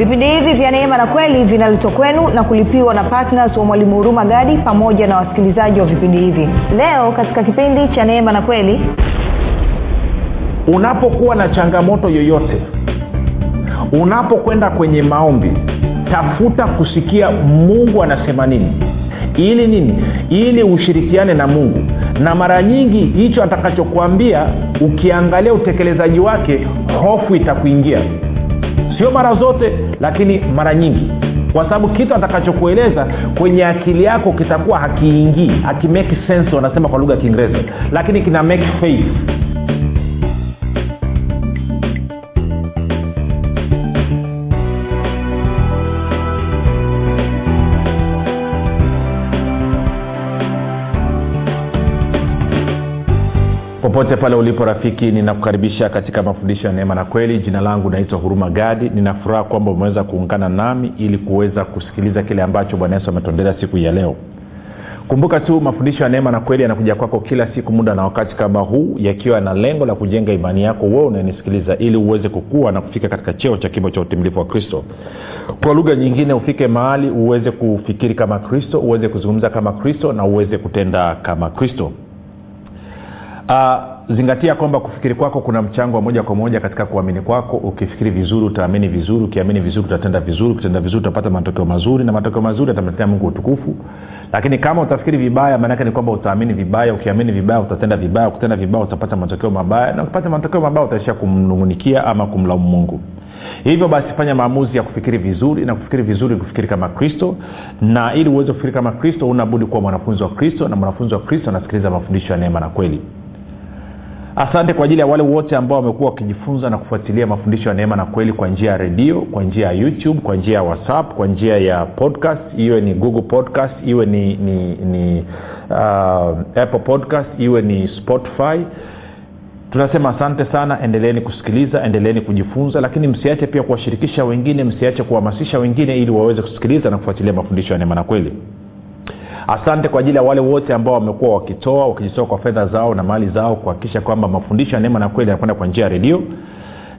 vipindi hivi vya neema na kweli vinaletwa kwenu na kulipiwa na ptns wa mwalimu huruma gadi pamoja na wasikilizaji wa vipindi hivi. Leo katika kipindi cha neema na kweli unapokuwa na changamoto yoyote unapokwenda kwenye maombi tafuta kusikia mungu anasema nini. Ili nini? Ili ushirikiane na mungu. Na mara nyingi hicho atakachokuambia ukiangalia utekelezaji wake hofu itakuingia sio mara zote lakini mara nyingi. Kwa sababu kitu atakachokueleza kwenye akili yako kitakuwa hakiingii hakimake sense wanasema kwa lugha ya kiingereza. Lakini kina make faith popote pale ulipo rafiki ninakukaribisha katika mafundisho ya neema na kweli. Jina langu naitwa huruma gadi. Ninafuraha kwamba umeweza kuungana nami ili kuweza kusikiliza kile ambacho bwana yesu ametuendelea siku ya leo. Kumbuka tu mafundisho ya neema na kweli yanakuja kwako kila siku muda na wakati kama huu yakiwa na lengo la kujenga imani yako wewe unanisikiliza ili uweze kukua na kufika katika cheo cha kimo cha utimilifu wa kristo. Kwa lugha nyingine ufike mahali uweze kufikiri kama kristo uweze kuzungumza kama kristo na uweze kutenda kama kristo uh, zingatia kwamba kufikiri kwako kuna mchango wa moja kwa moja katika kuamini kwako. Ukifikiri vizuri utaamini vizuri. Ukiamini vizuri utatenda vizuri. Ukitenda vizuri utapata matokeo mazuri. Na matokeo mazuri atamletea mungu utukufu. Lakini kama utafikiri vibaya maanake ni kwamba utaamini vibaya. Ukiamini vibaya utatenda vibaya. Ukitenda vibaya utapata matokeo mabaya. Na ukipata matokeo mabaya utaishia kumnungunikia ama kumlaumu mungu. Hivyo basi fanya maamuzi ya kufikiri vizuri na kufikiri vizuri kufikiri kama kristo. Na ili uweze kufikiri kama kristo unabudi kuwa mwanafunzi wa kristo na mwanafunzi wa kristo anasikiliza mafundisho ya neema na kweli asante kwa ajili ya wale wote ambao wamekuwa wakijifunza na kufuatilia mafundisho ya neema na kweli kwa njia ya redio kwa njia ya youtube kwa njia ya whatsapp kwa njia ya podcast. Iwe ni google podcast iwe ni, ni, ni uh, apple podcast iwe ni spotify. Tunasema asante sana. Endeleeni kusikiliza endeleeni kujifunza lakini msiache pia kuwashirikisha wengine msiache kuhamasisha wengine ili waweze kusikiliza na kufuatilia mafundisho ya neema na kweli asante kwa ajili ya wale wote ambao wamekuwa wakitoa wakijitoa kwa fedha zao na mali zao kuhakikisha kwamba mafundisho ya neema na kweli yanakwenda kwa njia ya redio.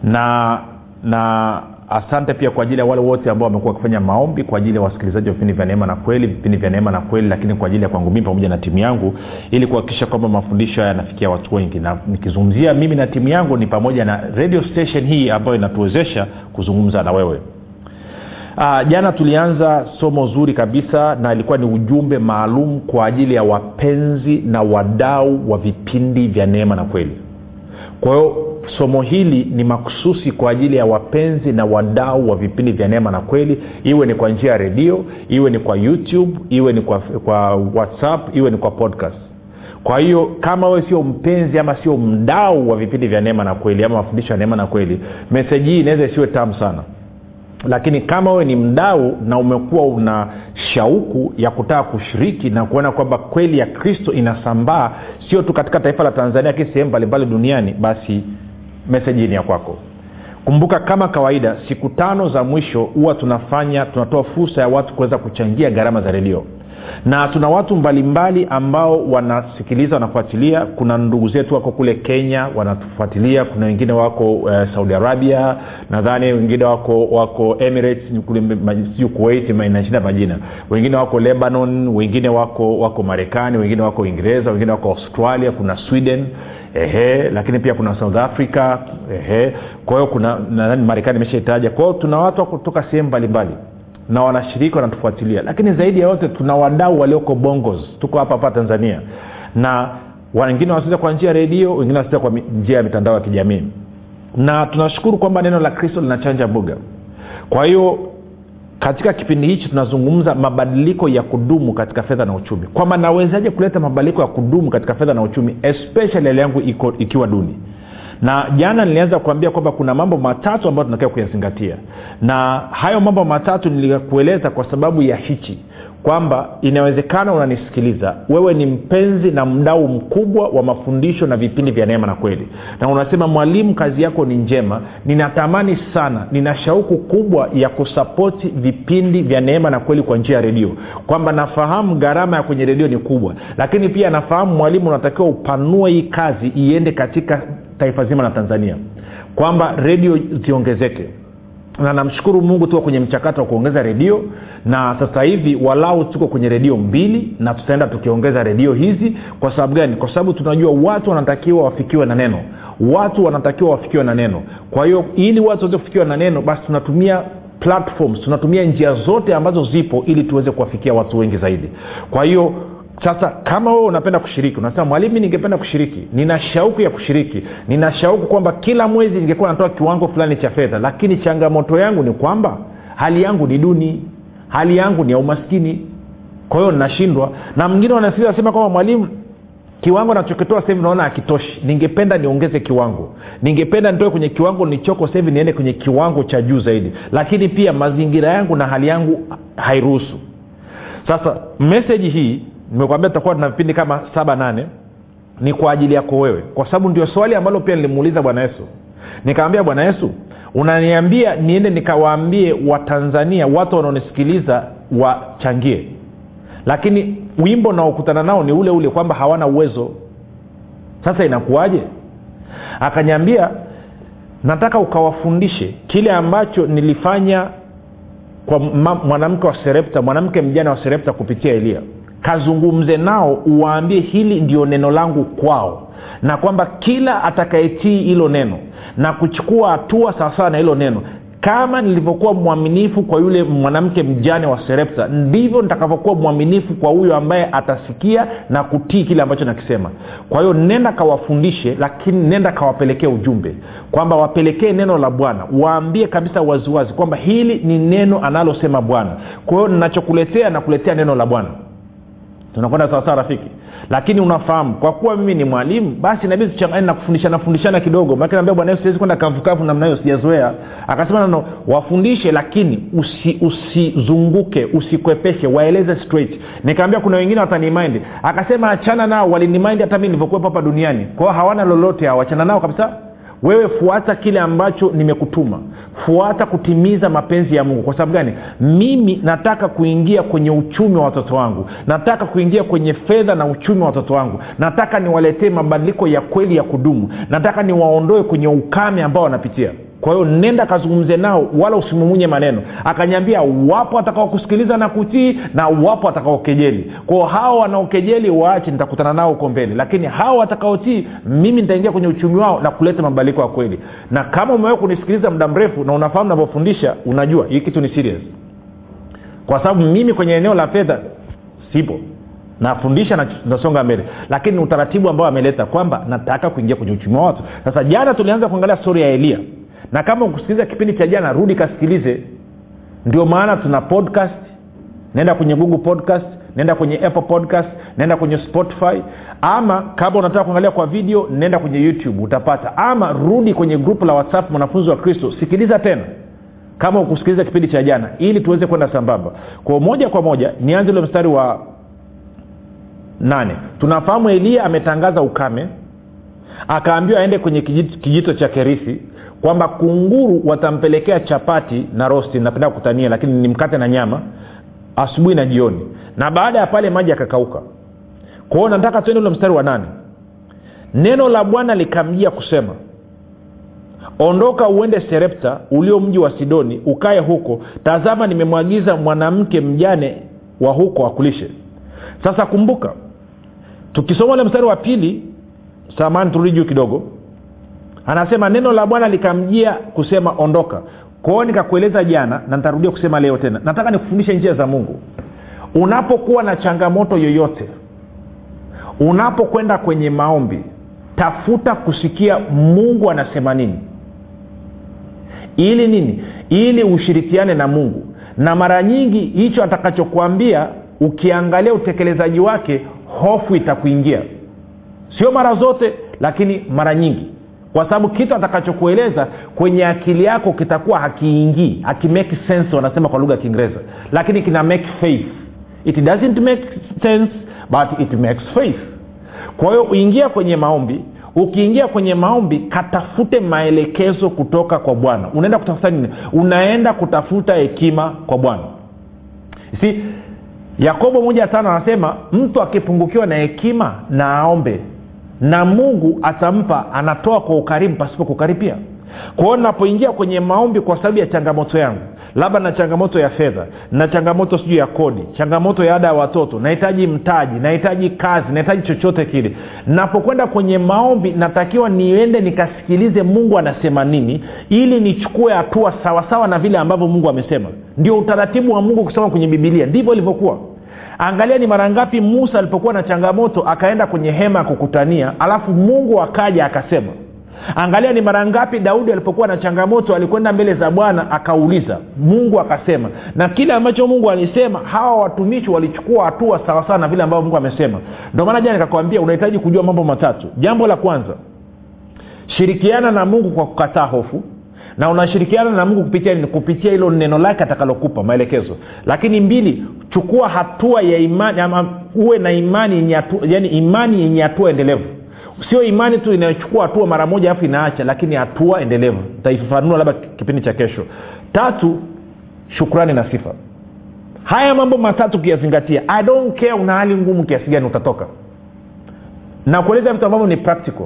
Na na asante pia kwa ajili ya wale wote ambao wamekuwa wakifanya maombi kwa ajili ya wasikilizaji wa vipindi vya neema na kweli vipindi vya neema na kweli lakini kwa ajili ya kwangu mimi pamoja na timu yangu ili kuhakikisha kwamba mafundisho haya yanafikia watu wengi. Na nikizungumzia mimi na timu yangu ni pamoja na radio station hii ambayo inatuwezesha kuzungumza na wewe Uh, jana tulianza somo zuri kabisa na ilikuwa ni ujumbe maalum kwa ajili ya wapenzi na wadau wa vipindi vya neema na kweli. Kwa hiyo somo hili ni makususi kwa ajili ya wapenzi na wadau wa vipindi vya neema na kweli iwe ni kwa njia ya redio iwe ni kwa youtube iwe ni kwa, kwa whatsapp iwe ni kwa podcast. Kwa hiyo kama wewe sio mpenzi ama sio mdau wa vipindi vya neema na kweli ama mafundisho ya neema na kweli meseji hii inaweza isiwe tamu sana lakini kama wewe ni mdau na umekuwa una shauku ya kutaka kushiriki na kuona kwamba kweli ya kristo inasambaa sio tu katika taifa la tanzania lakini sehemu mbalimbali duniani basi meseji ni ya kwako. Kumbuka kama kawaida siku tano za mwisho huwa tunafanya tunatoa fursa ya watu kuweza kuchangia gharama za redio na tuna watu mbalimbali ambao wanasikiliza wanafuatilia kuna ndugu zetu wako kule kenya wanatufuatilia. Kuna wengine wako uh, saudi arabia. Nadhani wengine wako wako emirates majina. Wengine wako lebanon wengine wako wako marekani wengine wako uingereza wengine wako australia kuna sweden ehe lakini pia kuna south africa ehe. Kwa hiyo kuna marekani imeshaitaja. Kwa hiyo tuna watu kutoka sehemu mbalimbali na wanashiriki wanatufuatilia. Lakini zaidi ya yote tuna wadau walioko bongos tuko hapa hapa tanzania. Na wengine wanasikiza kwa njia ya redio wengine wanasikiza kwa njia ya mitandao ya kijamii. Na tunashukuru kwamba neno la kristo linachanja mbuga. Kwa hiyo katika kipindi hichi tunazungumza mabadiliko ya kudumu katika fedha na uchumi. Kwamba nawezaje kuleta mabadiliko ya kudumu katika fedha na uchumi especially hali yangu ikiwa duni na jana nilianza kuambia kwamba kuna mambo matatu ambayo tunatakiwa kuyazingatia. Na hayo mambo matatu nilikueleza kwa sababu ya hichi kwamba inawezekana unanisikiliza. Wewe ni mpenzi na mdau mkubwa wa mafundisho na vipindi vya neema na kweli. Na unasema mwalimu kazi yako ni njema. Ninatamani sana nina shauku kubwa ya kusapoti vipindi vya neema na kweli kwa njia ya redio. Kwamba nafahamu gharama ya kwenye redio ni kubwa. Lakini pia nafahamu mwalimu unatakiwa upanue hii kazi iende katika taifa zima la tanzania. Kwamba redio ziongezeke. Na namshukuru mungu tuko kwenye mchakato wa kuongeza redio na sasa hivi walau tuko kwenye redio mbili na tutaenda tukiongeza redio hizi. Kwa sababu gani? Kwa sababu tunajua watu wanatakiwa wafikiwe na neno. Watu wanatakiwa wafikiwe na neno. Kwa hiyo ili watu waweze kufikiwa na neno basi tunatumia platforms tunatumia njia zote ambazo zipo ili tuweze kuwafikia watu wengi zaidi. Kwa hiyo sasa kama wewe unapenda kushiriki unasema mwalimu ningependa kushiriki. Nina shauku ya kushiriki. Nina shauku kwamba kila mwezi ningekuwa natoa kiwango fulani cha fedha lakini changamoto yangu ni kwamba hali yangu ni duni hali yangu ni ya umaskini. Kwa hiyo nashindwa na mwingine wanasikia asema kwamba mwalimu kiwango nachokitoa sahivi naona hakitoshi. Ningependa niongeze kiwango. Ningependa nitoe kwenye kiwango nichoko sahivi niende kwenye kiwango cha juu zaidi. Lakini pia mazingira yangu na hali yangu hairuhusu. Sasa meseji hii nimekwambia tutakuwa tuna vipindi kama saba nane ni kwa ajili yako wewe. Kwa sababu ndio swali ambalo pia nilimuuliza bwana yesu nikamwambia bwana yesu unaniambia niende nikawaambie watanzania watu wanaonisikiliza wachangie. Lakini wimbo naokutana nao ni ule ule kwamba hawana uwezo. Sasa inakuwaje? Akanyambia nataka ukawafundishe kile ambacho nilifanya kwa mwanamke wa serepta mwanamke mjana wa serepta kupitia elia. Kazungumze nao uwaambie hili ndio neno langu kwao na kwamba kila atakayetii hilo neno na kuchukua hatua sawasawa na hilo neno. Kama nilivyokuwa mwaminifu kwa yule mwanamke mjane wa serepta ndivyo nitakavyokuwa mwaminifu kwa huyo ambaye atasikia na kutii kile ambacho nakisema. Kwa hiyo nenda kawafundishe lakini nenda kawapelekee ujumbe. Kwamba wapelekee neno la bwana. Waambie kabisa waziwazi kwamba hili ni neno analosema bwana. Kwa hiyo ninachokuletea nakuletea neno la bwana. Tunakwenda sawasawa rafiki lakini unafahamu kwa kuwa mimi ni mwalimu basi inabidi kufundishana fundishana kidogo. Maake naambia bwana yesu siwezi kwenda kavukavu namna hiyo sijazoea. Akasema nano wafundishe lakini usizunguke usi usikwepeshe waeleze straight. Nikaambia kuna wengine watanimaindi. Akasema achana nao walinimind hata mi nilivyokuwepo hapa duniani. Kwao hawana lolote hao achana nao kabisa wewe fuata kile ambacho nimekutuma. Fuata kutimiza mapenzi ya mungu. Kwa sababu gani? Mimi nataka kuingia kwenye uchumi wa watoto wangu. Nataka kuingia kwenye fedha na uchumi wa watoto wangu. Nataka niwaletee mabadiliko ya kweli ya kudumu. Nataka niwaondoe kwenye ukame ambao wanapitia kwa hiyo nenda kazungumze nao wala usimumunye maneno. Akanyambia wapo atakaokusikiliza na kutii na wapo atakaokejeli kwao hawa wanaokejeli waache nitakutana nao huko mbele. Lakini hawa watakaotii mimi nitaingia kwenye uchumi wao na kuleta mabadiliko ya kweli. Na kama umewahi kunisikiliza muda mrefu na unafahamu navyofundisha unajua hii kitu ni serious. Kwa sababu mimi kwenye eneo la fedha sipo. Nafundisha na nasonga mbele. Lakini ni utaratibu ambao ameleta kwamba nataka kuingia kwenye uchumi wa watu. Sasa jana tulianza kuangalia stori ya elia na kama ukusikiliza kipindi cha jana rudi kasikilize. Ndio maana tuna podcast. Naenda kwenye google podcast naenda kwenye apple podcast naenda kwenye spotify. Ama kama unataka kuangalia kwa video naenda kwenye youtube utapata. Ama rudi kwenye grupu la whatsapp mwanafunzi wa kristo. Sikiliza tena kama ukusikiliza kipindi cha jana ili tuweze kwenda sambamba. Kwa moja kwa moja nianze ule mstari wa nane. Tunafahamu eliya ametangaza ukame akaambiwa aende kwenye kijito, cha kerithi kwamba kunguru watampelekea chapati na rosti napenda kutania lakini ni mkate na nyama asubuhi na jioni. Na baada ya pale maji yakakauka. Kwao nataka tuende ule mstari wa nane. Neno la bwana likamjia kusema ondoka uende serepta ulio mji wa sidoni ukae huko. Tazama nimemwagiza mwanamke mjane wa huko akulishe. Sasa kumbuka tukisoma ule mstari wa pili samani turudi juu kidogo. Anasema neno la bwana likamjia kusema ondoka. Kwao nikakueleza jana na nitarudia kusema leo tena. Nataka nikufundishe njia za mungu. Unapokuwa na changamoto yoyote unapokwenda kwenye maombi tafuta kusikia mungu anasema nini. Ili nini? Ili ushirikiane na mungu. Na mara nyingi hicho atakachokuambia ukiangalia utekelezaji wake hofu itakuingia sio mara zote lakini mara nyingi. Kwa sababu kitu atakachokueleza kwenye akili yako kitakuwa hakiingii hakimake sense wanasema kwa lugha ya kiingereza. Lakini kina make faith. It doesn't make sense but it makes faith. Kwa hiyo uingia kwenye maombi ukiingia kwenye maombi katafute maelekezo kutoka kwa bwana. Unaenda kutafuta nini? Unaenda kutafuta hekima kwa bwana. Si yakobo moja tano anasema mtu akipungukiwa na hekima na aombe na mungu atampa anatoa kwa ukarimu pasipo kukaripia. Kwao napoingia kwenye maombi kwa sababu ya changamoto yangu labda na changamoto ya fedha na changamoto sijuu ya kodi changamoto ya ada ya watoto nahitaji mtaji nahitaji kazi nahitaji chochote kile napokwenda kwenye maombi natakiwa niende nikasikilize mungu anasema nini ili nichukue hatua sawasawa na vile ambavyo mungu amesema. Ndio utaratibu wa mungu kusema kwenye bibilia ndivyo ilivyokuwa angalia ni mara ngapi musa alipokuwa na changamoto akaenda kwenye hema ya kukutania alafu mungu akaja akasema angalia ni mara ngapi daudi alipokuwa na changamoto alikwenda mbele za bwana akauliza. Mungu akasema na kile ambacho mungu alisema hawa watumishi walichukua hatua sawasawa na vile ambavyo mungu amesema. Ndio maana jana nikakwambia unahitaji kujua mambo matatu. Jambo la kwanza shirikiana na mungu kwa kukataa hofu na unashirikiana na mungu kupitia nini kupitia hilo neno lake atakalokupa maelekezo. Lakini mbili chukua hatua ya imani ama uwe na imani yenye yani imani yenye hatua endelevu. Sio imani tu inayochukua hatua mara moja alafu inaacha lakini hatua endelevu. Taifafanua labda kipindi cha kesho. Tatu shukrani na sifa. Haya mambo matatu ukiyazingatia i don't care una hali ngumu kiasi gani utatoka. Na kueleza vitu ambavyo ni practical.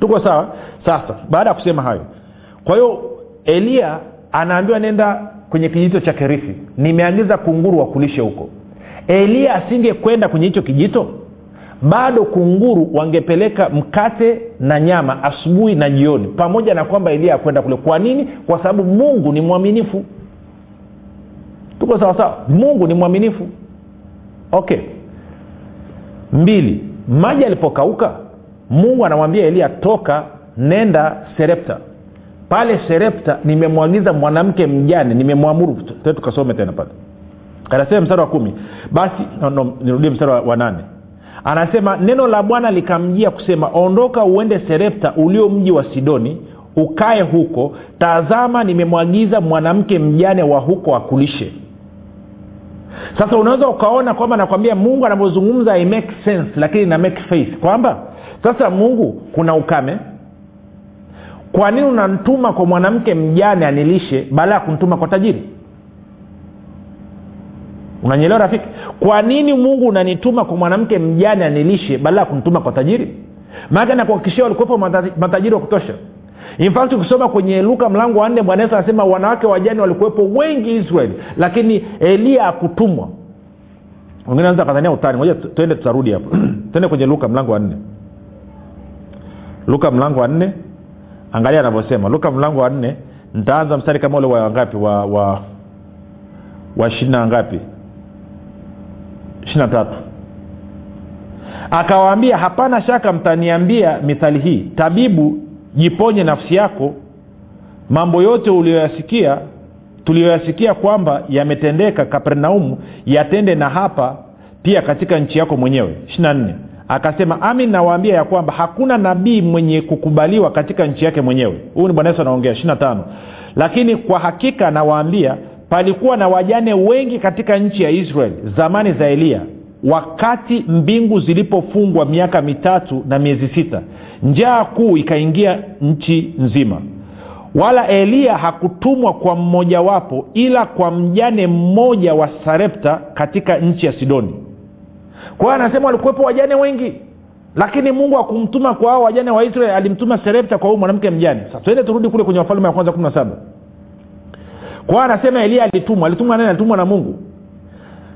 Tuko sawa? Sasa baada ya kusema hayo kwa hiyo eliya anaambiwa nenda kwenye kijito cha kerithi. Nimeagiza kunguru wakulishe huko. Eliya asingekwenda kwenye hicho kijito? Bado kunguru wangepeleka mkate na nyama asubuhi na jioni pamoja na kwamba eliya akwenda kule. Kwa nini? Kwa sababu mungu ni mwaminifu. Tuko sawasawa mungu ni mwaminifu. Okay. Mbili maji alipokauka mungu anamwambia eliya toka nenda serepta pale serepta nimemwagiza mwanamke mjane nimemwamuru tukasome tena pale. Anasema mstari wa kumi. Basi no, no, nirudie mstari wa, nane. Anasema neno la bwana likamjia kusema ondoka uende serepta ulio mji wa sidoni ukae huko tazama nimemwagiza mwanamke mjane wa huko akulishe. Sasa unaweza ukaona kwamba nakwambia mungu anavyozungumza make sense lakini ina make faith. Kwamba sasa mungu kuna ukame kwa nini unamtuma kwa mwanamke mjane anilishe baada ya kumtuma kwa tajiri? Unanyelewa rafiki? Kwa nini mungu unanituma kwa mwanamke mjane anilishe badala ya kuntuma kwa tajiri? Maake nakuhakikishia walikuwepo matajiri wa kutosha. Infact ukisoma kwenye luka mlango wa nne bwana anasema wanawake wajani walikuwepo wengi israeli lakini eliya akutumwa wengine anza kadhania utani. Moja tuende tutarudi hapo. Tuende kwenye luka mlango wa nne. Luka mlango wa nne angalia anavyosema. Luka mlango wa nne ntaanza mstari kama ule wa ngapi? Wa wa wa ishirina ngapi? Ishirina tatu. Akawaambia hapana shaka mtaniambia mithali hii. Tabibu jiponye nafsi yako. Mambo yote uliyoyasikia tuliyoyasikia kwamba yametendeka kapernaumu yatende na hapa pia katika nchi yako mwenyewe. Ishirina nne akasema amin nawaambia ya kwamba hakuna nabii mwenye kukubaliwa katika nchi yake mwenyewe. Huyu ni bwana yesu anaongea ishirina tano. Lakini kwa hakika nawaambia palikuwa na wajane wengi katika nchi ya israeli zamani za eliya wakati mbingu zilipofungwa miaka mitatu na miezi sita. Njaa kuu ikaingia nchi nzima. Wala eliya hakutumwa kwa mmojawapo ila kwa mjane mmoja wa sarepta katika nchi ya sidoni kwa hiyo anasema walikuwepo wajane wengi. Lakini mungu akumtuma kwa hao wajane wa israeli alimtuma serepta kwa huyu mwanamke mjane. Sasa tuende turudi kule kwenye wafalume wa kwanza kumi na saba. Kwa hiyo anasema eliya alitumwa. Alitumwa nani? Alitumwa na mungu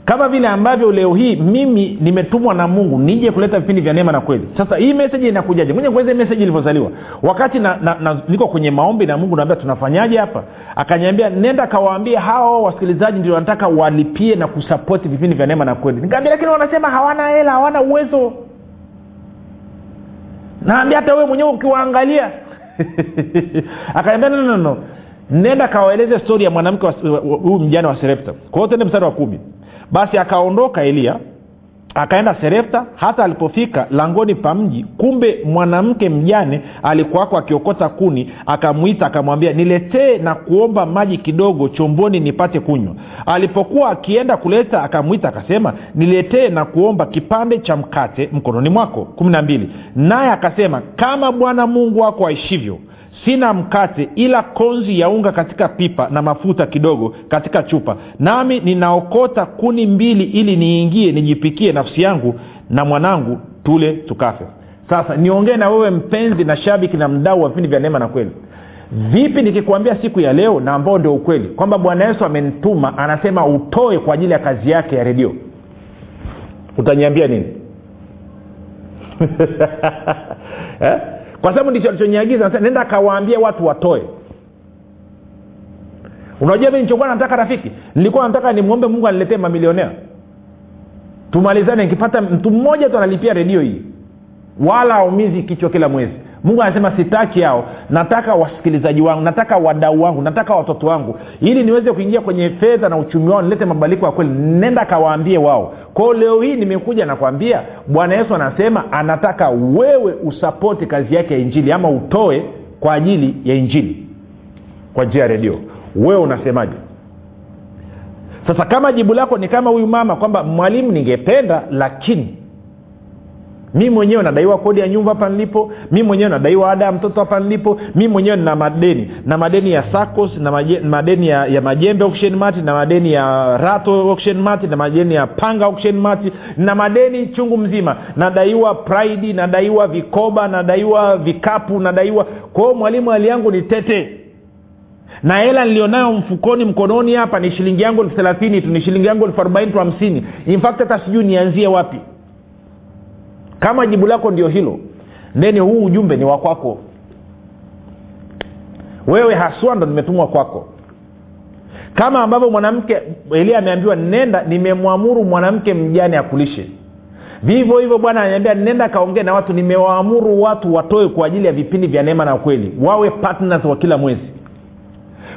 kama vile ambavyo leo hii mimi nimetumwa na mungu nije kuleta vipindi vya neema na kweli. Sasa hii meseji inakujaje? Moja kueleza meseji ilivyozaliwa. Wakati na, na, na, niko kwenye maombi na mungu naambia tunafanyaje hapa? Akaniambia nenda kawaambia hao wasikilizaji ndio wanataka walipie na kusapoti vipindi vya neema na kweli. Nikaambia lakini wanasema hawana hela hawana uwezo. Naambia hata wewe mwenyewe ukiwaangalia. Akaniambia no. nenda kawaeleze stori ya mwanamke huyu mjane wa serepta. Kwa hiyo tende mstari wa kumi basi akaondoka eliya akaenda serepta hata alipofika langoni pa mji kumbe mwanamke mjane alikuwako akiokota kuni akamwita akamwambia niletee na kuomba maji kidogo chomboni nipate kunywa. Alipokuwa akienda kuleta akamwita akasema niletee na kuomba kipande cha mkate mkononi mwako. Kumi na mbili. Naye akasema kama bwana mungu wako aishivyo sina mkate ila konzi ya unga katika pipa na mafuta kidogo katika chupa. Nami ninaokota kuni mbili ili niingie nijipikie nafsi yangu na mwanangu tule tukafe. Sasa niongee na wewe mpenzi na shabiki na mdau wa vipindi vya neema na kweli. Vipi nikikwambia siku ya leo na ambao ndio ukweli? Kwamba bwana yesu amenituma anasema utoe kwa ajili ya kazi yake ya redio. Utaniambia nini? Eh? Kwa sababu ndicho alichoniagiza nenda akawaambia watu watoe. Unajua mi nichokuwa nataka rafiki? Nilikuwa nataka nimwombe mungu aniletee mamilionea. Tumalizane nikipata mtu mmoja tu analipia redio hii. Wala aumizi kichwa kila mwezi mungu anasema sitaki hao. Nataka wasikilizaji wangu nataka wadau wangu nataka watoto wangu. Ili niweze kuingia kwenye fedha na uchumi wao nilete mabadiliko ya kweli nenda kawaambie wao. Kwao leo hii nimekuja nakwambia bwana yesu anasema anataka wewe usapoti kazi yake ya injili ama utoe kwa ajili ya injili. Kwa njia ya redio. Wewe unasemaje? Sasa kama jibu lako ni kama huyu mama kwamba mwalimu ningependa lakini mi mwenyewe nadaiwa kodi ya nyumba hapa nilipo. Mi mwenyewe nadaiwa ada ya mtoto hapa nilipo. Mi mwenyewe nina madeni. Na madeni ya sacos na madeni ya, ya majembe auction mart na madeni ya rato auction mart na madeni ya panga auction mart. Na madeni chungu mzima. Nadaiwa pride nadaiwa vikoba nadaiwa vikapu nadaiwa. Kwao mwalimu hali yangu ni tete. Na hela nilionayo mfukoni mkononi hapa ni shilingi yangu elfu thelathini tu ni shilingi yangu elfu arobaini tu hamsini. Infact hata sijui nianzie wapi kama jibu lako ndio hilo neni huu ujumbe ni wakwako wewe haswa ndo nimetumwa kwako. Kama ambavyo mwanamke elia ameambiwa nenda nimemwamuru mwanamke mjane akulishe. Vivyo hivyo bwana ananiambia nenda kaongee na watu nimewaamuru watu watoe kwa ajili ya vipindi vya neema na kweli. Wawe partners wa kila mwezi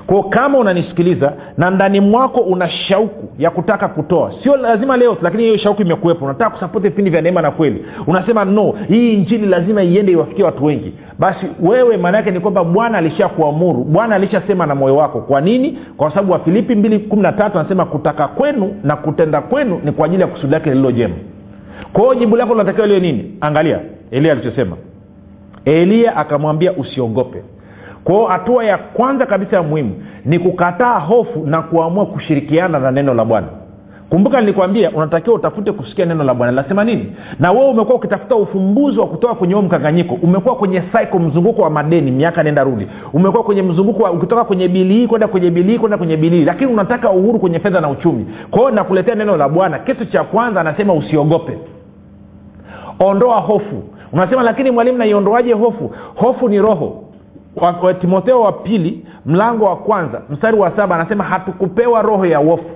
kwao kama unanisikiliza na ndani mwako una shauku ya kutaka kutoa sio lazima leo lakini hiyo shauku imekuwepo. Unataka kusapoti vipindi vya neema na kweli. Unasema no hii injili lazima iende iwafikie watu wengi. Basi wewe maana yake ni kwamba bwana alisha kuamuru bwana alishasema na moyo wako. Kwa nini? Kwa sababu wafilipi mbili kumi na tatu anasema kutaka kwenu na kutenda kwenu ni kwa ajili ya kusudi lake lililo jema. Kwa jibu lako linatakiwa liwe nini? Angalia eliya alichosema. Elia akamwambia usiogope kwao hatua ya kwanza kabisa ya muhimu ni kukataa hofu na kuamua kushirikiana na neno la bwana. Kumbuka nilikwambia unatakiwa utafute kusikia neno la bwana. Linasema nini? Na wewe umekuwa ukitafuta ufumbuzi wa kutoka kwenye huo mkanganyiko. Umekuwa kwenye cycle mzunguko wa madeni miaka nenda rudi. Umekuwa kwenye mzunguko wa ukitoka kwenye bili kwenda kwenye bili kwenda kwenye bili lakini unataka uhuru kwenye fedha na uchumi. Kwa nakuletea neno la bwana. Kitu cha kwanza anasema usiogope. Ondoa hofu. Unasema lakini mwalimu naiondoaje hofu? Hofu ni roho timotheo wa pili mlango wa kwanza mstari wa saba anasema hatukupewa roho ya wofu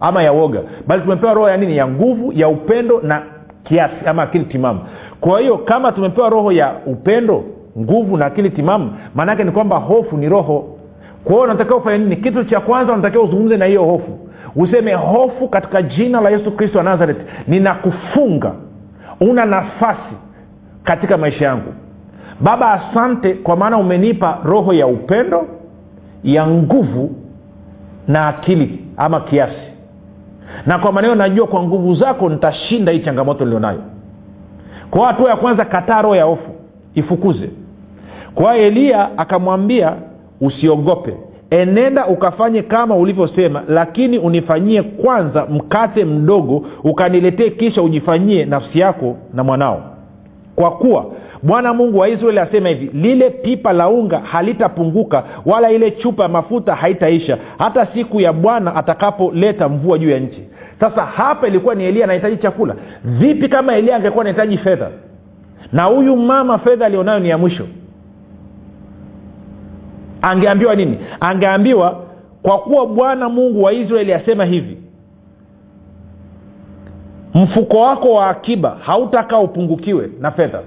ama ya woga bali tumepewa roho ya nini? Ya nguvu ya upendo na kiasi ama akili timamu. Kwa hiyo kama tumepewa roho ya upendo nguvu na akili timamu maanaake ni kwamba hofu ni roho. Kwa hiyo unatakiwa ufanya nini? Kitu cha kwanza unatakiwa uzungumze na hiyo hofu. Useme hofu katika jina la yesu kristo wa nazareti ninakufunga. Una nafasi katika maisha yangu baba asante kwa maana umenipa roho ya upendo ya nguvu na akili ama kiasi. Na kwa maneno najua kwa nguvu zako nitashinda hii changamoto nilionayo. Kwa hatua ya kwanza kataa roho ya hofu ifukuze. Kwa eliya akamwambia usiogope. Enenda ukafanye kama ulivyosema lakini unifanyie kwanza mkate mdogo ukaniletee kisha ujifanyie nafsi yako na mwanao. Kwa kuwa bwana mungu wa israeli asema hivi lile pipa la unga halitapunguka wala ile chupa ya mafuta haitaisha hata siku ya bwana atakapoleta mvua juu ya nchi. Sasa hapa ilikuwa ni elia anahitaji chakula. Vipi kama elia angekuwa anahitaji fedha? Na huyu mama fedha alionayo ni ya mwisho. Angeambiwa nini? Angeambiwa kwa kuwa bwana mungu wa israeli asema hivi mfuko wako wa akiba hautakaa upungukiwe na fedha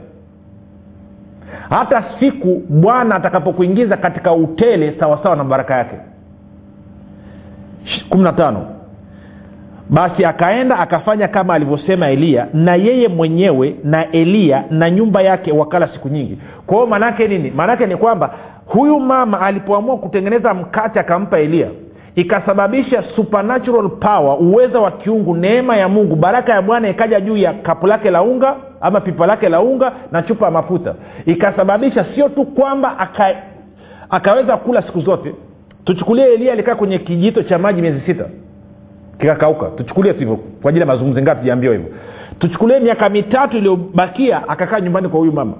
hata siku bwana atakapokuingiza katika utele sawasawa na baraka yake. Kumi na tano basi akaenda akafanya kama alivyosema eliya na yeye mwenyewe na eliya na nyumba yake wakala siku nyingi. Kwa hiyo maanaake nini? Maanaake ni kwamba huyu mama alipoamua kutengeneza mkate akampa eliya ikasababisha supernatural power uweza wa kiungu neema ya mungu. Baraka ya bwana ikaja juu ya kapu lake la unga ama pipa lake la unga na chupa ya mafuta. Ikasababisha sio tu kwamba aka, akaweza kula siku zote. Tuchukulie elia alikaa kwenye kijito cha maji miezi sita. Kikakauka. Tuchukulie tu hivyo kwa ajili ya mazungumzi ngapi jaambio hivyo. Tuchukulie miaka mitatu iliyobakia akakaa nyumbani kwa huyu mama.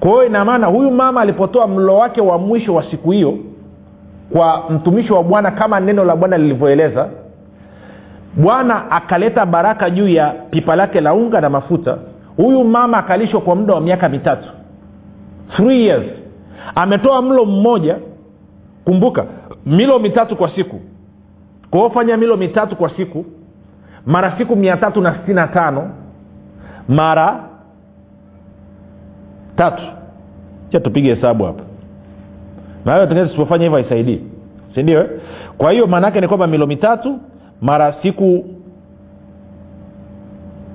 Kwa hiyo inamaana huyu mama alipotoa mlo wake wa mwisho wa siku hiyo kwa mtumishi wa bwana kama neno la bwana lilivyoeleza bwana akaleta baraka juu ya pipa lake la unga na mafuta. Huyu mama akalishwa kwa muda wa miaka mitatu three years. Ametoa mlo mmoja kumbuka milo mitatu kwa siku kwaofanya milo mitatu kwa siku mara siku mia tatu na sitini na tano mara tatu. Cha tupige hesabu hapa nayo tengine tusipofanya hivyo haisaidii. Sindio eh? kwa hiyo maana yake ni kwamba milo mitatu mara siku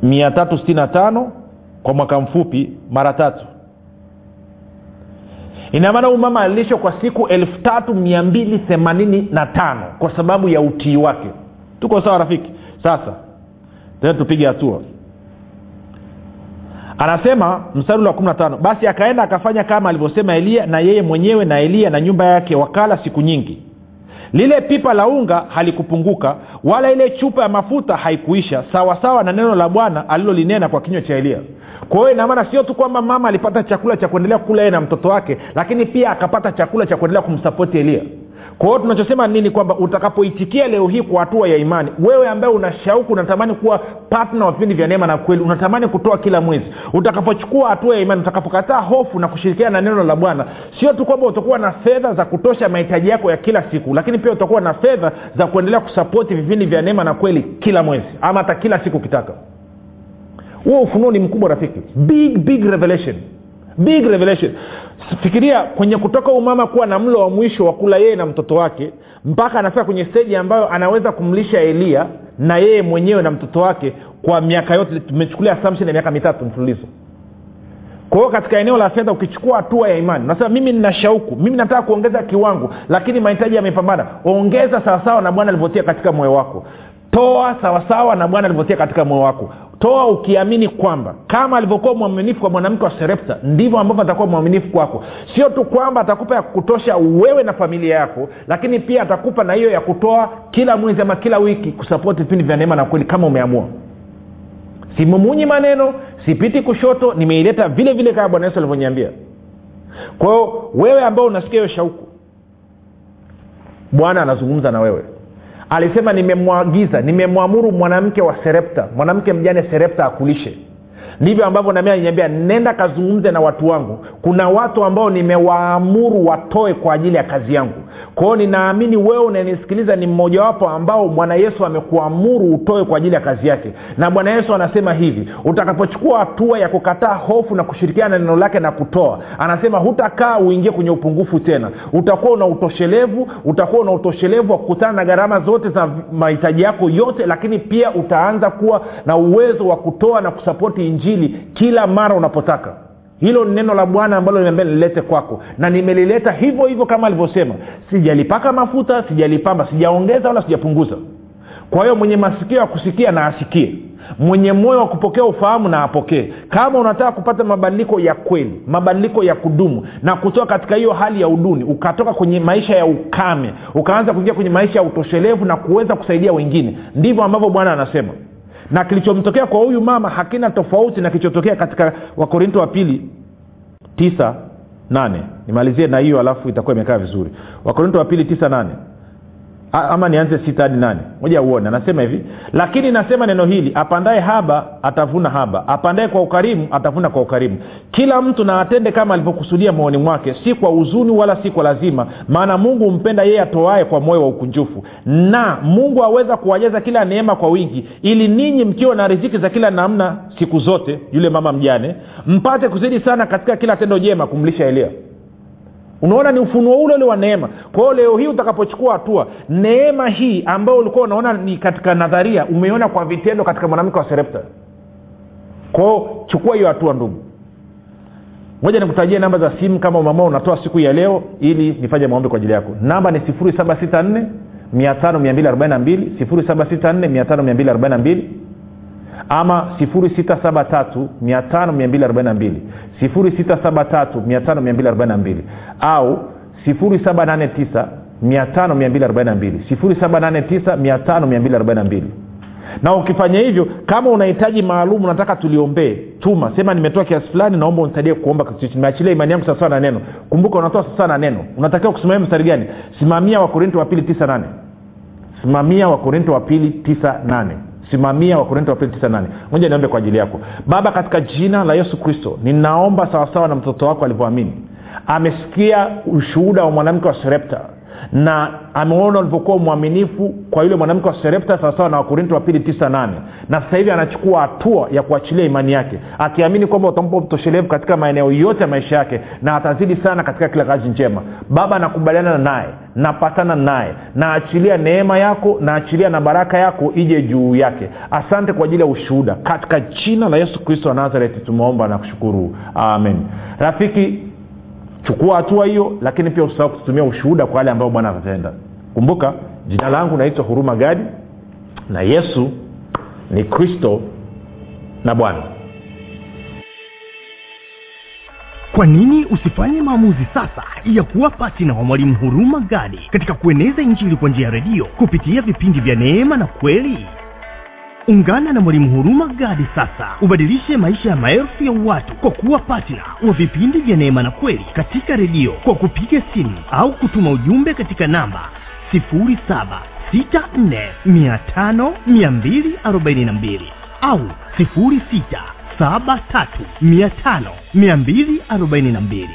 mia tatu sitini na tano kwa mwaka mfupi mara tatu. Inamaana huyu mama alilishwa kwa siku elfu tatu mia mbili themanini na tano kwa sababu ya utii wake. Tuko sawa rafiki? Sasa tena tupige hatua anasema mstari wa kumi na tano basi akaenda akafanya kama alivyosema eliya na yeye mwenyewe na eliya na nyumba yake wakala siku nyingi. Lile pipa la unga halikupunguka wala ile chupa ya mafuta haikuisha sawasawa na neno la bwana alilolinena kwa kinywa cha eliya kwa hiyo inamaana sio tu kwamba mama alipata chakula cha kuendelea kula yeye na mtoto wake lakini pia akapata chakula cha kuendelea kumsapoti eliya kwa hiyo tunachosema nini? Kwamba utakapoitikia leo hii kwa hatua ya imani wewe ambaye una shauku unatamani kuwa patna wa vipindi vya neema na kweli unatamani kutoa kila mwezi utakapochukua hatua ya imani utakapokataa hofu na kushirikiana na neno la bwana sio tu kwamba utakuwa na fedha za kutosha mahitaji yako ya kila siku lakini pia utakuwa na fedha za kuendelea kusapoti vipindi vya neema na kweli kila mwezi ama hata kila siku ukitaka. Huo ufunuo ni mkubwa rafiki. Big big revelation big revelation. Fikiria kwenye kutoka umama kuwa na mlo wa mwisho wa kula yeye na mtoto wake mpaka anafika kwenye steji ambayo anaweza kumlisha eliya na yeye mwenyewe na mtoto wake kwa miaka yote. Tumechukulia assumption ya miaka mitatu mfululizo. Kwa hiyo katika eneo la fedha ukichukua hatua ya imani unasema mimi nina shauku mimi nataka kuongeza kiwango lakini mahitaji yamepambana. Ongeza sawasawa na bwana alivyotia katika moyo wako toa sawasawa na bwana alivyotia katika moyo wako. Toa ukiamini kwamba kama alivyokuwa mwaminifu kwa mwanamke wa serepta ndivyo ambavyo atakuwa mwaminifu kwako. Sio tu kwamba atakupa ya kutosha wewe na familia yako lakini pia atakupa na hiyo ya kutoa kila mwezi ama kila wiki kusapoti vipindi vya neema na kweli kama umeamua. Simumunyi maneno sipiti kushoto nimeileta vile vile kama bwana yesu alivyoniambia. Kwa hiyo wewe ambao unasikia hiyo shauku bwana anazungumza na wewe alisema nimemwagiza nimemwamuru mwanamke wa serepta mwanamke mjane serepta akulishe ndivyo ambavyo nami aliniambia nenda kazungumze na watu wangu. Kuna watu ambao nimewaamuru watoe kwa ajili ya kazi yangu. Kwao ninaamini wewe unanisikiliza ni mmojawapo ambao bwana yesu amekuamuru utoe kwa ajili ya kazi yake. Na bwana yesu anasema hivi utakapochukua hatua ya kukataa hofu na kushirikiana na neno lake na kutoa anasema hutakaa uingie kwenye upungufu tena. Utakuwa una utoshelevu utakuwa una utoshelevu wa kukutana na gharama zote za mahitaji yako yote lakini pia utaanza kuwa na uwezo wa kutoa na kusapoti injili kila mara unapotaka. Hilo ni neno la bwana ambalo nimeambia nililete kwako. Na nimelileta hivyo hivyo kama alivyosema. Sijalipaka mafuta sijalipamba sijaongeza wala sijapunguza. Kwa hiyo mwenye masikio ya kusikia na asikie. Mwenye moyo wa kupokea ufahamu na apokee. Kama unataka kupata mabadiliko ya kweli mabadiliko ya kudumu na kutoka katika hiyo hali ya uduni ukatoka kwenye maisha ya ukame ukaanza kuingia kwenye maisha ya utoshelevu na kuweza kusaidia wengine ndivyo ambavyo bwana anasema na kilichomtokea kwa huyu mama hakina tofauti na kilichotokea katika wakorinto wa pili tisa nane. Nimalizie na hiyo alafu itakuwa imekaa vizuri. Wakorinto wa pili tisa nane ama nianze sita hadi nane. Moja uone anasema hivi. Lakini nasema neno hili apandaye haba atavuna haba. Apandaye kwa ukarimu atavuna kwa ukarimu. Kila mtu na atende kama alivyokusudia moyoni mwake si kwa huzuni wala si kwa lazima maana mungu humpenda yeye atoae kwa moyo wa ukunjufu. Na mungu aweza kuwajaza kila neema kwa wingi ili ninyi mkiwa na riziki za kila namna siku zote yule mama mjane mpate kuzidi sana katika kila tendo jema kumlisha elia unaona ni ufunuo ule ule wa neema. Kwa leo hii utakapochukua hatua neema hii ambayo ulikuwa unaona ni katika nadharia umeona kwa vitendo katika mwanamke wa serepta kwao chukua hiyo hatua ndugu. Moja nikutajie namba za simu kama umeamua unatoa siku ya leo ili nifanye maombi kwa ajili yako. Namba ni 764 5242 ama 673 5242 673 au 789 5242 789 na ukifanya hivyo kama unahitaji maalum unataka tuliombee tuma. Sema nimetoa kiasi fulani naomba unisaidie kuomba nimeachilia imani yangu sawasawa na neno. Kumbuka unatoa sawasawa na neno. Unatakiwa kusimamia mstari gani? Simamia wakorinto wa pili tisa nane. Simamia wakorinto wa pili tisa nane. Simamia wakorinto wa pili tisa nane. Moja niombe kwa ajili yako. Baba katika jina la yesu kristo ninaomba sawasawa na mtoto wako alivyoamini amesikia ushuhuda wa mwanamke wa serepta na ameona ulivyokuwa mwaminifu kwa yule mwanamke wa serepta sawasawa na wakorinto wa pili tisa nane. Na sasa hivi anachukua hatua ya kuachilia imani yake akiamini kwamba utampa utoshelevu katika maeneo yote ya maisha yake na atazidi sana katika kila kazi njema. Baba nakubaliana naye napatana naye naachilia neema yako naachilia na baraka yako ije juu yake. Asante kwa ajili ya ushuhuda. Katika jina la yesu kristo wa nazareti tumeomba na kushukuru. Amen. Rafiki chukua hatua hiyo lakini pia usisahau kutumia ushuhuda kwa yale ambayo bwana atatenda kumbuka jina langu naitwa huruma gadi na yesu ni kristo na bwana. Kwa nini usifanye maamuzi sasa ya kuwa patina wa mwalimu huruma gadi katika kueneza injili kwa njia ya redio kupitia vipindi vya neema na kweli ungana na mwalimu huruma gadi sasa. Ubadilishe maisha ya maelfu ya watu kwa kuwa patna wa vipindi vya neema na kweli katika redio kwa kupiga simu au kutuma ujumbe katika namba 7645242 au 6735242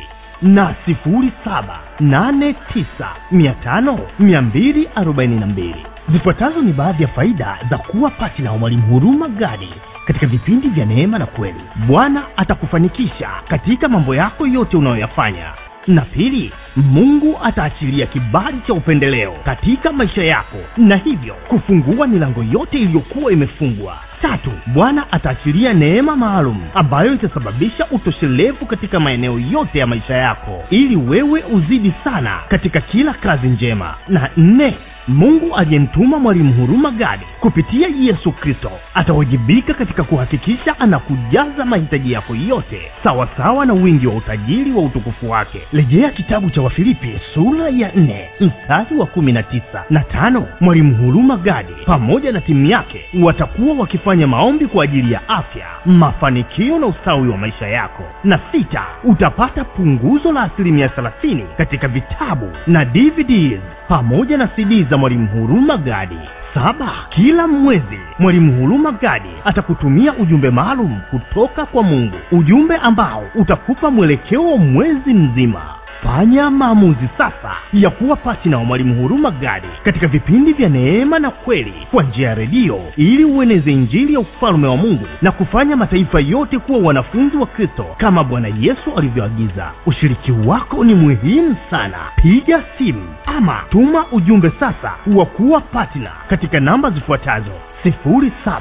na 7895242 zifuatazo ni baadhi ya faida za kuwa patina wa mwalimu huruma gadi katika vipindi vya neema na kweli. Bwana atakufanikisha katika mambo yako yote unayoyafanya. Na pili mungu ataachilia kibali cha upendeleo katika maisha yako na hivyo kufungua milango yote iliyokuwa imefungwa. Tatu bwana ataachilia neema maalum ambayo itasababisha utoshelevu katika maeneo yote ya maisha yako ili wewe uzidi sana katika kila kazi njema. Na nne mungu aliyemtuma mwalimu huruma gadi kupitia yesu kristo. Atawajibika katika kuhakikisha anakujaza mahitaji yako yote sawasawa sawa na wingi wa utajiri wa utukufu wake. Rejea kitabu cha wafilipi sura ya 4 mstari wa 19 na tano. Mwalimu huruma gadi pamoja na timu yake watakuwa wakifanya maombi kwa ajili ya afya mafanikio na ustawi wa maisha yako. Na sita utapata punguzo la asilimia 30 katika vitabu na dvds pamoja na cd za mwalimu huruma gadi saba kila mwezi mwalimu huruma gadi atakutumia ujumbe maalum kutoka kwa mungu. Ujumbe ambao utakupa mwelekeo mwezi mzima fanya maamuzi sasa ya kuwa patina wa mwalimu huruma gadi katika vipindi vya neema na kweli kwa njia ya redio ili ueneze injili ya ufalume wa mungu na kufanya mataifa yote kuwa wanafunzi wa kristo kama bwana yesu alivyoagiza. Ushiriki wako ni muhimu sana. Piga simu ama tuma ujumbe sasa wa kuwa patina katika namba zifuatazo 7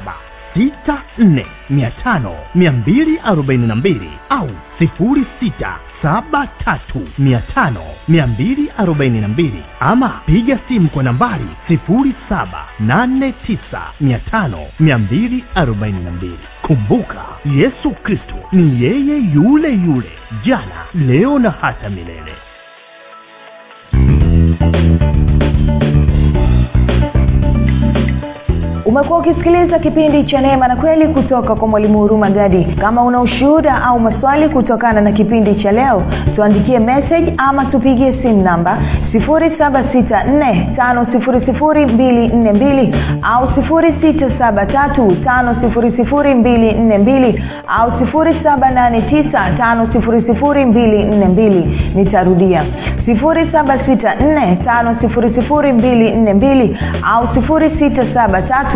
645242 au 6735242 ama piga simu kwa nambari 7895242 kumbuka yesu kristo ni yeye yule yule jana leo na hata milele umekuwa ukisikiliza kipindi cha neema na kweli kutoka kwa mwalimu huruma gadi. Kama una ushuhuda au maswali kutokana na kipindi cha leo tuandikie message ama tupigie simu namba 7645242 au 675242 au 7895242 nitarudia. 7645242 au 673